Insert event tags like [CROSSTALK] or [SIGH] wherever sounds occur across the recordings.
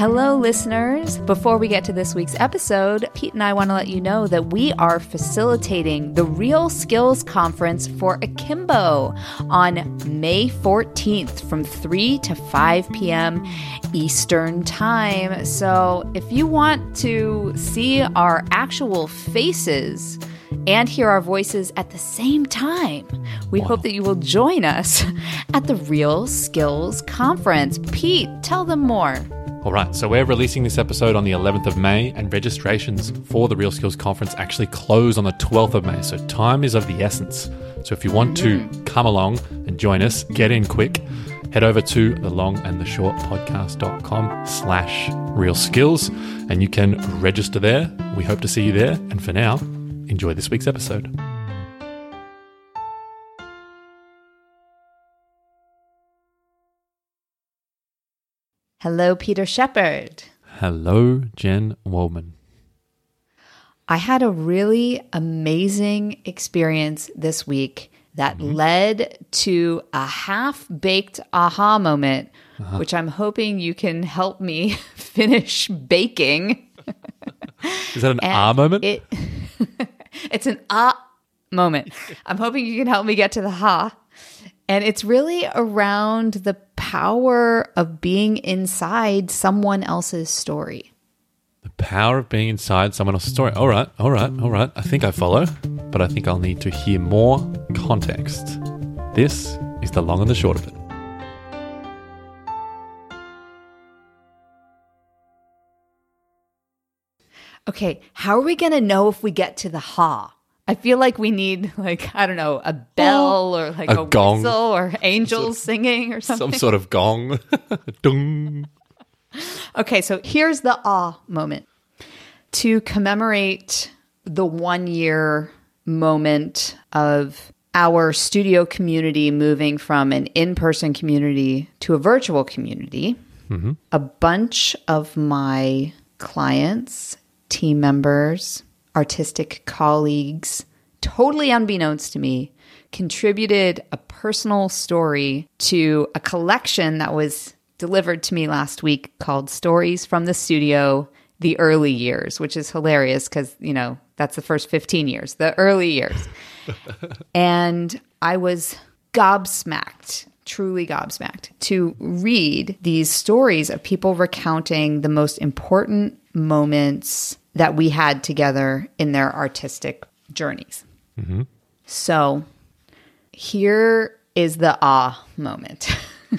Hello, listeners. Before we get to this week's episode, Pete and I want to let you know that we are facilitating the Real Skills Conference for Akimbo on May 14th from 3 to 5 p.m. Eastern Time. So if you want to see our actual faces, and hear our voices at the same time. We wow. hope that you will join us [LAUGHS] at the Real Skills Conference. Pete, tell them more. All right, so we're releasing this episode on the 11th of May, and registrations for the Real Skills Conference actually close on the 12th of May. So time is of the essence. So if you want to mm. come along and join us, get in quick. Head over to the long and the short podcast.com slash real skills and you can register there. We hope to see you there. And for now, enjoy this week's episode. Hello, Peter Shepherd. Hello, Jen Waldman. I had a really amazing experience this week that mm-hmm. led to a half baked aha moment, uh-huh. which I'm hoping you can help me [LAUGHS] finish baking. [LAUGHS] Is that an ah moment? It, [LAUGHS] it's an ah moment. I'm hoping you can help me get to the ha. And it's really around the power of being inside someone else's story. The power of being inside someone else's story. All right, all right, all right. I think I follow, but I think I'll need to hear more context. This is the long and the short of it. Okay, how are we going to know if we get to the ha? I feel like we need like I don't know a bell or like a, a gong. whistle or [LAUGHS] angels singing or something. Some sort of gong. [LAUGHS] Dung. Okay, so here's the ah moment to commemorate the one year moment of our studio community moving from an in person community to a virtual community. Mm-hmm. A bunch of my clients team members, artistic colleagues, totally unbeknownst to me, contributed a personal story to a collection that was delivered to me last week called Stories from the Studio The Early Years, which is hilarious because, you know, that's the first 15 years, the early years. [LAUGHS] and I was gobsmacked, truly gobsmacked, to read these stories of people recounting the most important moments that we had together in their artistic journeys. Mm-hmm. So here is the ah moment. [LAUGHS]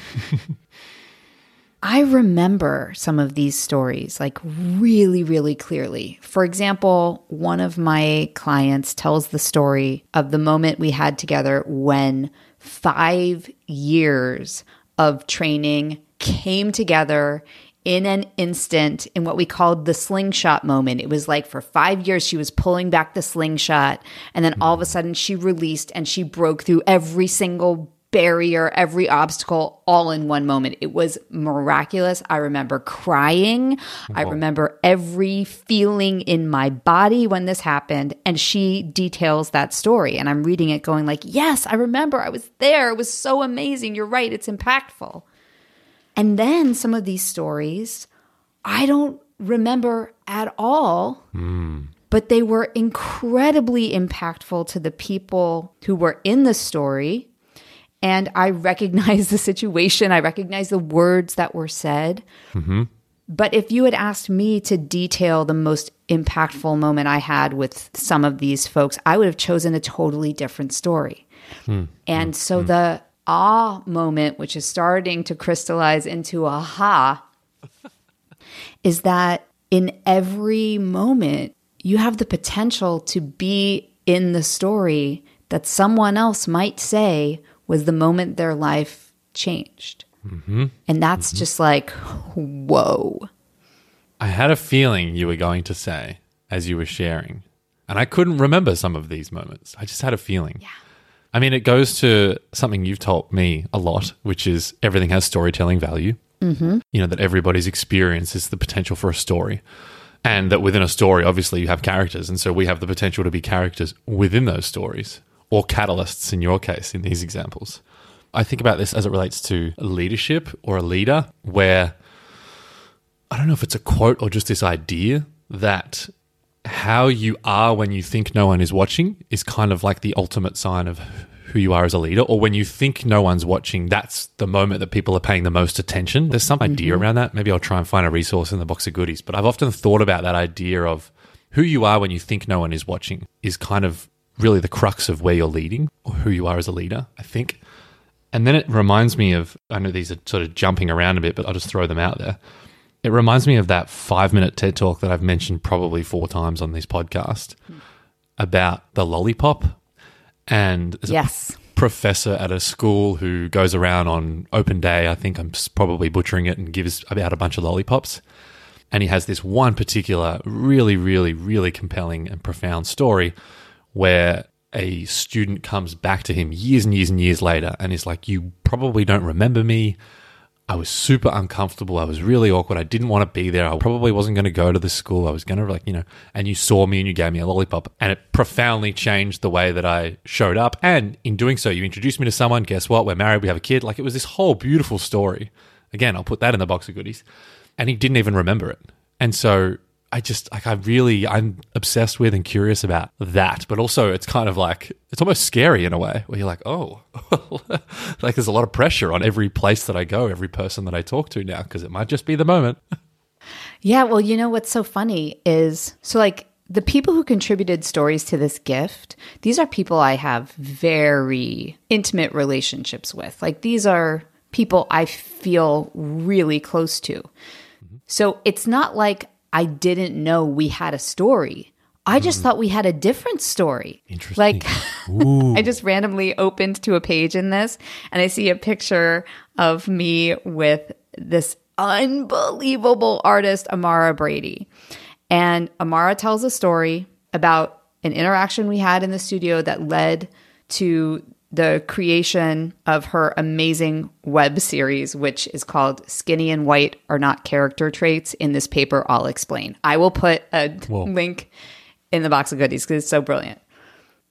I remember some of these stories like really, really clearly. For example, one of my clients tells the story of the moment we had together when five years of training came together in an instant in what we called the slingshot moment. It was like for five years she was pulling back the slingshot, and then all of a sudden she released and she broke through every single barrier, every obstacle, all in one moment. It was miraculous. I remember crying. I remember every feeling in my body when this happened. And she details that story. And I'm reading it going like, yes, I remember I was there. It was so amazing. You're right. It's impactful. And then some of these stories I don't remember at all, mm. but they were incredibly impactful to the people who were in the story. And I recognize the situation, I recognize the words that were said. Mm-hmm. But if you had asked me to detail the most impactful moment I had with some of these folks, I would have chosen a totally different story. Mm. And mm. so mm. the ah moment, which is starting to crystallize into a ha, [LAUGHS] is that in every moment, you have the potential to be in the story that someone else might say was the moment their life changed. Mm-hmm. And that's mm-hmm. just like, whoa. I had a feeling you were going to say as you were sharing, and I couldn't remember some of these moments. I just had a feeling. Yeah. I mean, it goes to something you've told me a lot, which is everything has storytelling value. Mm-hmm. You know, that everybody's experience is the potential for a story. And that within a story, obviously, you have characters. And so we have the potential to be characters within those stories or catalysts in your case, in these examples. I think about this as it relates to leadership or a leader where I don't know if it's a quote or just this idea that how you are when you think no one is watching is kind of like the ultimate sign of who you are as a leader, or when you think no one's watching, that's the moment that people are paying the most attention. There's some idea mm-hmm. around that. Maybe I'll try and find a resource in the box of goodies. But I've often thought about that idea of who you are when you think no one is watching is kind of really the crux of where you're leading or who you are as a leader, I think. And then it reminds me of, I know these are sort of jumping around a bit, but I'll just throw them out there. It reminds me of that five minute TED talk that I've mentioned probably four times on this podcast about the lollipop. And there's a Yes. professor at a school who goes around on open day. I think I'm probably butchering it and gives about a bunch of lollipops. And he has this one particular, really, really, really compelling and profound story where a student comes back to him years and years and years later and is like, You probably don't remember me. I was super uncomfortable. I was really awkward. I didn't want to be there. I probably wasn't going to go to the school. I was going to, like, you know, and you saw me and you gave me a lollipop. And it profoundly changed the way that I showed up. And in doing so, you introduced me to someone. Guess what? We're married. We have a kid. Like, it was this whole beautiful story. Again, I'll put that in the box of goodies. And he didn't even remember it. And so I just like I really I'm obsessed with and curious about that, but also it's kind of like it's almost scary in a way where you're like, oh, [LAUGHS] like there's a lot of pressure on every place that I go, every person that I talk to now because it might just be the moment. [LAUGHS] Yeah, well, you know what's so funny is so like the people who contributed stories to this gift, these are people I have very intimate relationships with. Like these are people I feel really close to. Mm-hmm. So it's not like I didn't know we had a story. I just mm. thought we had a different story. Interesting. Like [LAUGHS] I just randomly opened to a page in this and I see a picture of me with this unbelievable artist, Amara Brady. And Amara tells a story about an interaction we had in the studio that led to the creation of her amazing web series, which is called Skinny and White Are Not Character Traits. In this paper, I'll explain. I will put a Whoa. [LAUGHS] link in the box of goodies because it's so brilliant.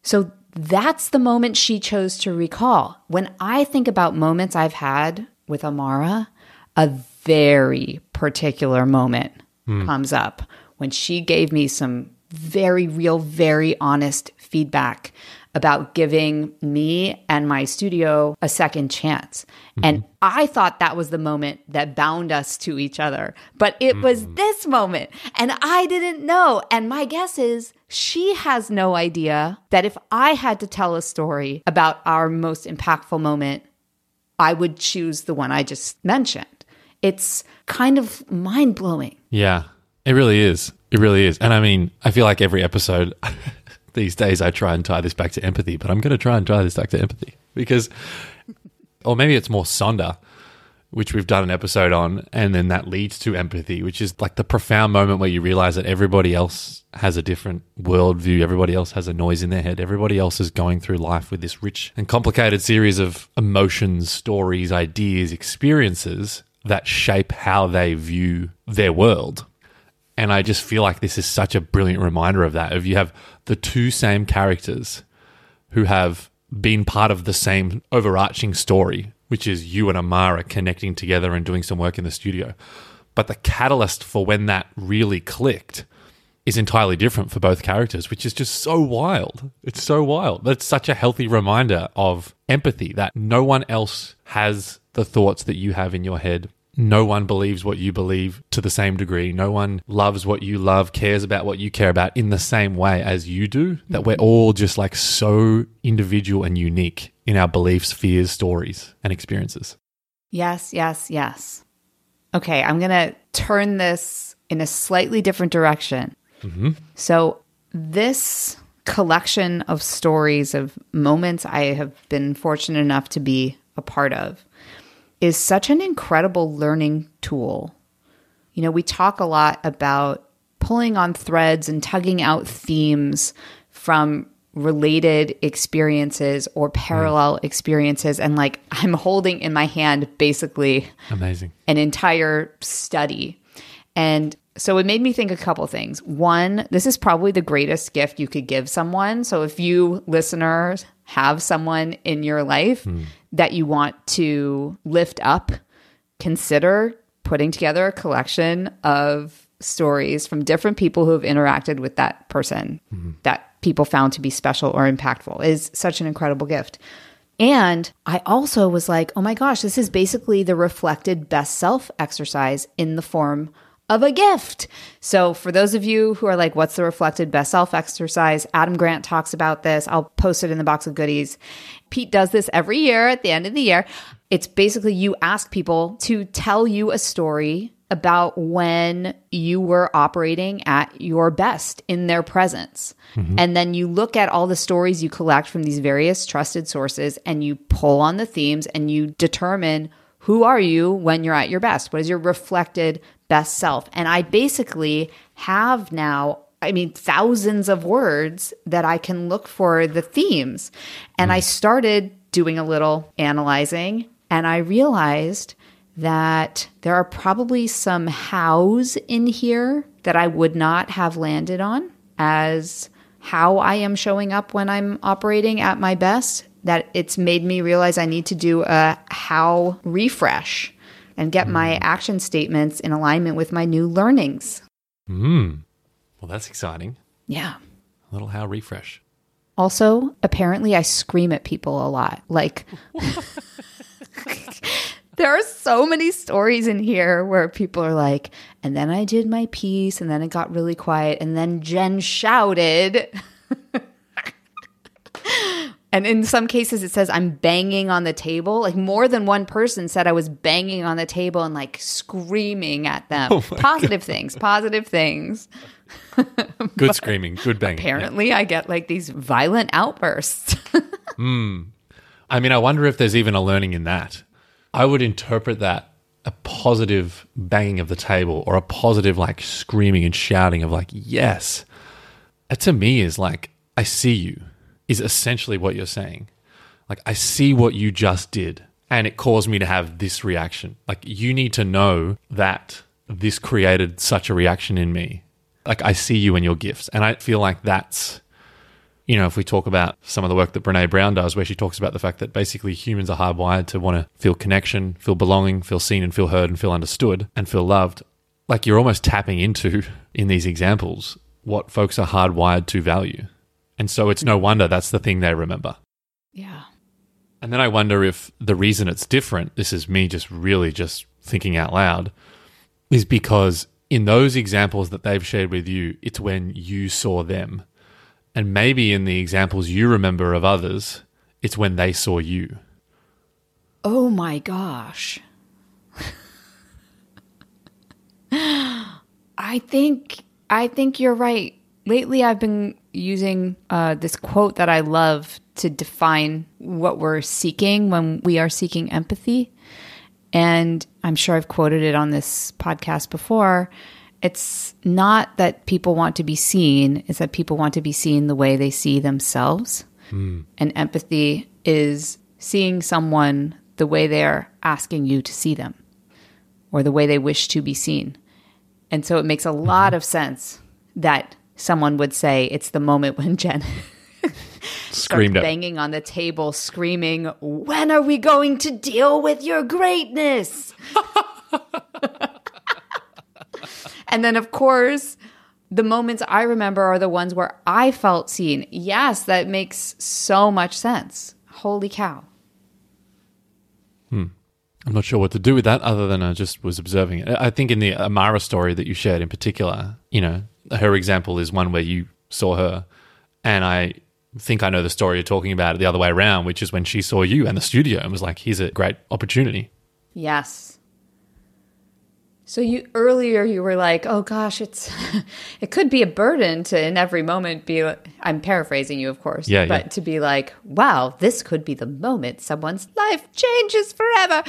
So that's the moment she chose to recall. When I think about moments I've had with Amara, a very particular moment hmm. comes up when she gave me some very real, very honest feedback about giving me and my studio a second chance. Mm-hmm. And I thought that was the moment that bound us to each other. But it was mm. this moment. And I didn't know. And my guess is she has no idea that if I had to tell a story about our most impactful moment, I would choose the one I just mentioned. It's kind of mind blowing. Yeah, it really is. It really is. And I mean, I feel like every episode [LAUGHS] these days I try and tie this back to empathy, but I'm going to try and tie this back to empathy because, or maybe it's more Sonder, which we've done an episode on, and then that leads to empathy, which is like the profound moment where you realize that everybody else has a different worldview, everybody else has a noise in their head, everybody else is going through life with this rich and complicated series of emotions, stories, ideas, experiences that shape how they view their world. And I just feel like this is such a brilliant reminder of that. If you have the two same characters who have been part of the same overarching story, which is you and Amara connecting together and doing some work in the studio. But the catalyst for when that really clicked is entirely different for both characters, which is just so wild. It's so wild. It's such a healthy reminder of empathy that no one else has the thoughts that you have in your head. No one believes what you believe to the same degree. No one loves what you love, cares about what you care about in the same way as you do. That we're mm-hmm. all just like so individual and unique in our beliefs, fears, stories, and experiences. Yes, yes, yes. Okay, I'm going to turn this in a slightly different direction. Mm-hmm. So, this collection of stories, of moments I have been fortunate enough to be a part of, is such an incredible learning tool. You know, we talk a lot about pulling on threads and tugging out themes from related experiences or mm. parallel experiences. And like, [LAUGHS] I'm holding in my hand basically Amazing. an entire study. And so it made me think a couple things. One, this is probably the greatest gift you could give someone. So if you listeners have someone in your life hmm. that you want to lift up, consider putting together a collection of stories from different people who have interacted with that person hmm. that people found to be special or impactful is such an incredible gift. And I also was like, oh my gosh, this is basically the reflected best self exercise in the form of a gift. So, for those of you who are like, what's the reflected best self exercise? Adam Grant talks about this. I'll post it in the box of goodies. Pete does this every year at the end of the year. It's basically you ask people to tell you a story about when you were operating at your best in their presence. Mm-hmm. And then you look at all the stories you collect from these various trusted sources and you pull on the themes and you determine who are you when you're at your best? What is your reflected best self? And I basically have now I mean, thousands of words that I can look for the themes. And I mm. started doing a little analyzing and I realized that there are probably some hows in here that I would not have landed on as how I am showing up when I'm operating at my best. That it's made me realize I need to do a how refresh and get my action statements in alignment with my new learnings. Hmm. Well, that's exciting. Yeah. A little how refresh. Also, apparently, I scream at people a lot. Like, [LAUGHS] there are so many stories in here where people are like, and then I did my piece, and then it got really quiet, and then Jen shouted. [LAUGHS] and in some cases, it says I'm banging on the table. Like, more than one person said I was banging on the table and like screaming at them. [LAUGHS] Oh positive things, positive things. [LAUGHS] Good screaming, good banging. Yeah. Apparently, I get like these violent outbursts. [LAUGHS] Hmm. I mean, I wonder if there's even a learning in that. I would interpret that a positive banging of the table or a positive like screaming and shouting of like, yes. That to me is like, I see you, is essentially what you're saying. Like, I see what you just did. And it caused me to have this reaction. Like, you need to know that this created such a reaction in me. Like, I see you and your gifts. And I feel like that's you know, if we talk about some of the work that Brene Brown does, where she talks about the fact that basically humans are hardwired to want to feel connection, feel belonging, feel seen and feel heard and feel understood and feel loved, like you're almost tapping into in these examples what folks are hardwired to value. And so it's no wonder that's the thing they remember. yeah. And then I wonder if the reason it's different, this is me just really just thinking out loud, is because in those examples that they've shared with you, it's when you saw them. And maybe in the examples you remember of others, it's when they saw you. Oh my gosh. [LAUGHS] I think I think you're right. Lately I've been using uh, this quote that I love to define what we're seeking when we are seeking empathy. And I'm sure I've quoted it on this podcast before. It's not that people want to be seen, it's that people want to be seen the way they see themselves. And empathy is seeing someone the way they're asking you to see them or the way they wish to be seen. And so it makes a lot of sense that someone would say it's the moment when Jen [LAUGHS] Screamed banging on the table, screaming, When are we going to deal with your greatness? [LAUGHS] and then, of course, the moments I remember are the ones where I felt seen. Yes, that makes so much sense. Holy cow. Hmm. I'm not sure what to do with that other than I just was observing it. I think in the Amara story that you shared in particular, you know, her example is one where you saw her. And I think I know the story you're talking about the other way around, which is when she saw you in the studio and was like, here's a great opportunity. Yes. So you earlier you were like, "Oh gosh, it's [LAUGHS] it could be a burden to in every moment be I'm paraphrasing you of course, Yeah, but yeah. to be like, "Wow, this could be the moment someone's life changes forever."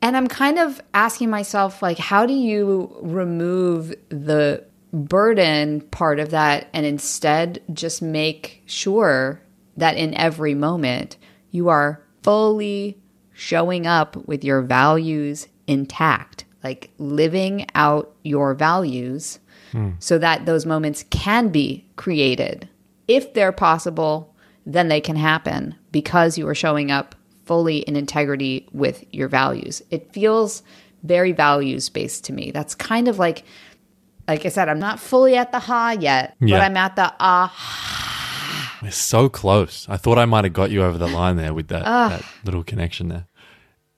And I'm kind of asking myself like, how do you remove the burden part of that and instead just make sure that in every moment you are fully showing up with your values intact, like living out your values hmm. so that those moments can be created. If they're possible, then they can happen because you are showing up fully in integrity with your values. It feels very values based to me. That's kind of like, like I said, I'm not fully at the ha yet, Yeah. but I'm at the ah. We're so close. I thought I might have got you over the [LAUGHS] line there with that, that little connection there.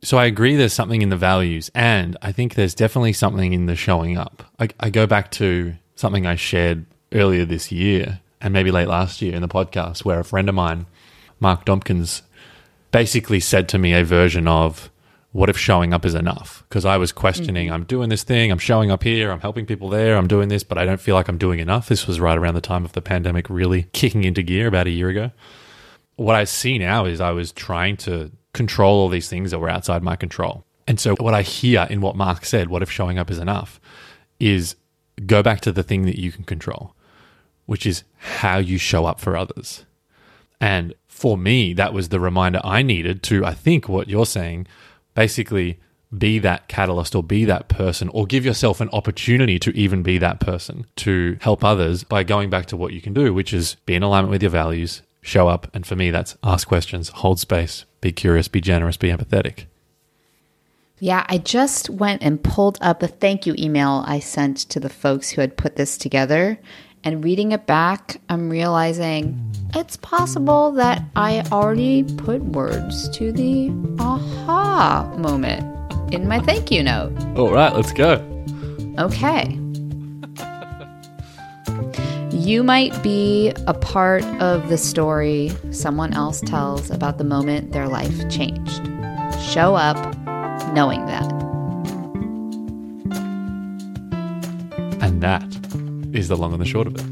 So I agree there's something in the values, and I think there's definitely something in the showing up. I, I go back to something I shared earlier this year and maybe late last year in the podcast where a friend of mine, Mark Dompkins, basically said to me a version of what if showing up is enough? Because I was questioning, mm-hmm. I'm doing this thing, I'm showing up here, I'm helping people there, I'm doing this, but I don't feel like I'm doing enough. This was right around the time of the pandemic really kicking into gear about a year ago. What I see now is I was trying to control all these things that were outside my control. And so what I hear in what Mark said, what if showing up is enough, is go back to the thing that you can control, which is how you show up for others. And for me, that was the reminder I needed to, I think, what you're saying, basically be that catalyst or be that person or give yourself an opportunity to even be that person to help others by going back to what you can do, which is be in alignment with your values, show up. And for me, that's ask questions, hold space, be curious, be generous, be empathetic. Yeah, I just went and pulled up a thank you email I sent to the folks who had put this together. And reading it back, I'm realizing it's possible that I already put words to the aha moment in my thank you note. All right, let's go. Okay. You might be a part of the story someone else tells about the moment their life changed. Show up knowing that. And that is the long and the short of it.